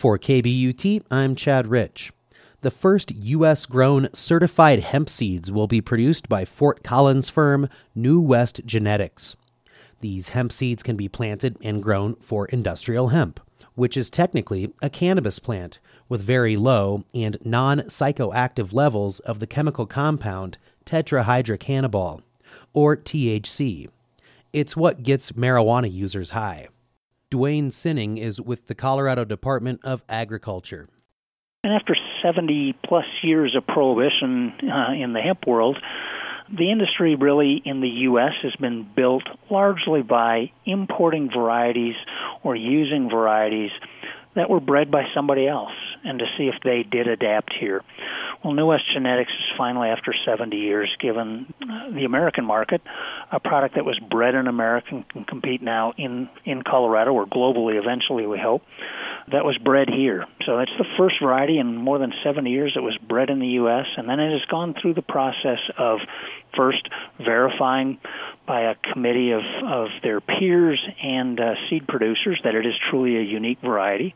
For KBUT, I'm Chad Rich. The first U.S. grown certified hemp seeds will be produced by Fort Collins firm New West Genetics. These hemp seeds can be planted and grown for industrial hemp, which is technically a cannabis plant with very low and non psychoactive levels of the chemical compound tetrahydrocannabinol, or THC. It's what gets marijuana users high. Duane Sinning is with the Colorado Department of Agriculture. And after 70 plus years of prohibition uh, in the hemp world, the industry really in the U.S. has been built largely by importing varieties or using varieties that were bred by somebody else and to see if they did adapt here. Well, New West Genetics is finally, after 70 years, given uh, the American market a product that was bred in America and can compete now in, in Colorado or globally eventually, we hope, that was bred here. So it's the first variety in more than 70 years that was bred in the U.S., and then it has gone through the process of first verifying by a committee of, of their peers and uh, seed producers that it is truly a unique variety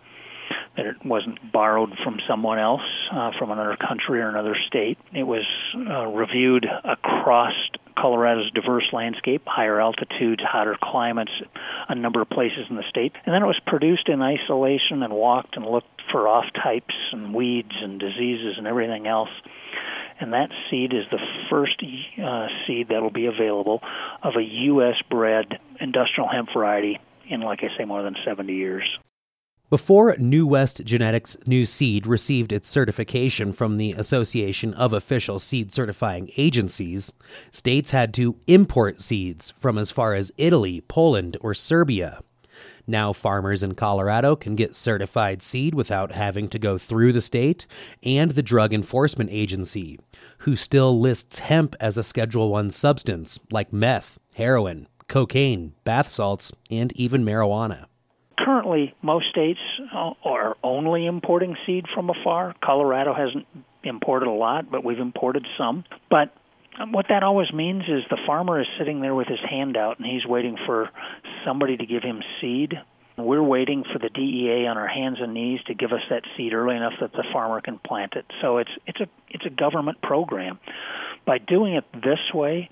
that it wasn't borrowed from someone else, uh, from another country or another state. It was uh, reviewed across Colorado's diverse landscape, higher altitudes, hotter climates, a number of places in the state. And then it was produced in isolation and walked and looked for off types and weeds and diseases and everything else. And that seed is the first uh, seed that will be available of a U.S. bred industrial hemp variety in, like I say, more than 70 years. Before New West Genetics New Seed received its certification from the Association of Official Seed Certifying Agencies, states had to import seeds from as far as Italy, Poland, or Serbia. Now, farmers in Colorado can get certified seed without having to go through the state and the Drug Enforcement Agency, who still lists hemp as a Schedule 1 substance like meth, heroin, cocaine, bath salts, and even marijuana currently most states uh, are only importing seed from afar. Colorado hasn't imported a lot, but we've imported some. But what that always means is the farmer is sitting there with his hand out and he's waiting for somebody to give him seed. We're waiting for the DEA on our hands and knees to give us that seed early enough that the farmer can plant it. So it's it's a it's a government program. By doing it this way,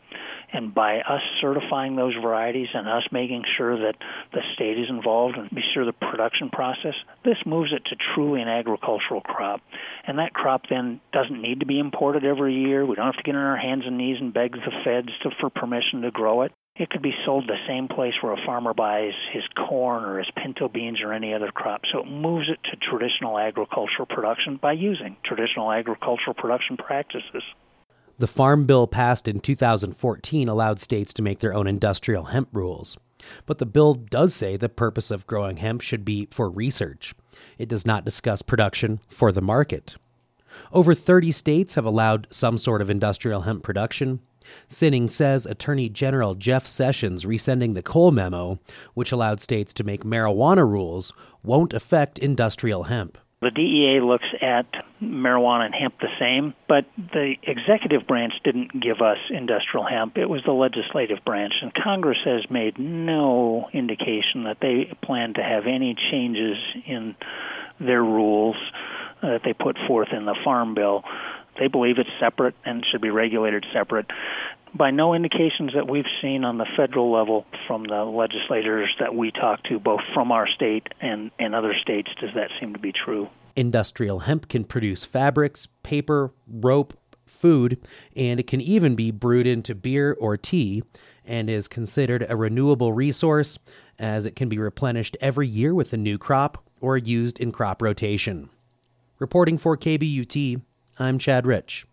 and by us certifying those varieties and us making sure that the state is involved and be sure the production process, this moves it to truly an agricultural crop. And that crop then doesn't need to be imported every year. We don't have to get on our hands and knees and beg the feds to, for permission to grow it. It could be sold the same place where a farmer buys his corn or his pinto beans or any other crop. So it moves it to traditional agricultural production by using traditional agricultural production practices. The Farm Bill passed in 2014 allowed states to make their own industrial hemp rules. But the bill does say the purpose of growing hemp should be for research. It does not discuss production for the market. Over 30 states have allowed some sort of industrial hemp production. Sinning says Attorney General Jeff Sessions rescinding the Cole memo, which allowed states to make marijuana rules, won't affect industrial hemp. The DEA looks at marijuana and hemp the same, but the executive branch didn't give us industrial hemp. It was the legislative branch, and Congress has made no indication that they plan to have any changes in their rules uh, that they put forth in the Farm Bill. They believe it's separate and should be regulated separate. By no indications that we've seen on the federal level from the legislators that we talk to, both from our state and, and other states, does that seem to be true. Industrial hemp can produce fabrics, paper, rope, food, and it can even be brewed into beer or tea and is considered a renewable resource as it can be replenished every year with a new crop or used in crop rotation. Reporting for KBUT, I'm Chad Rich.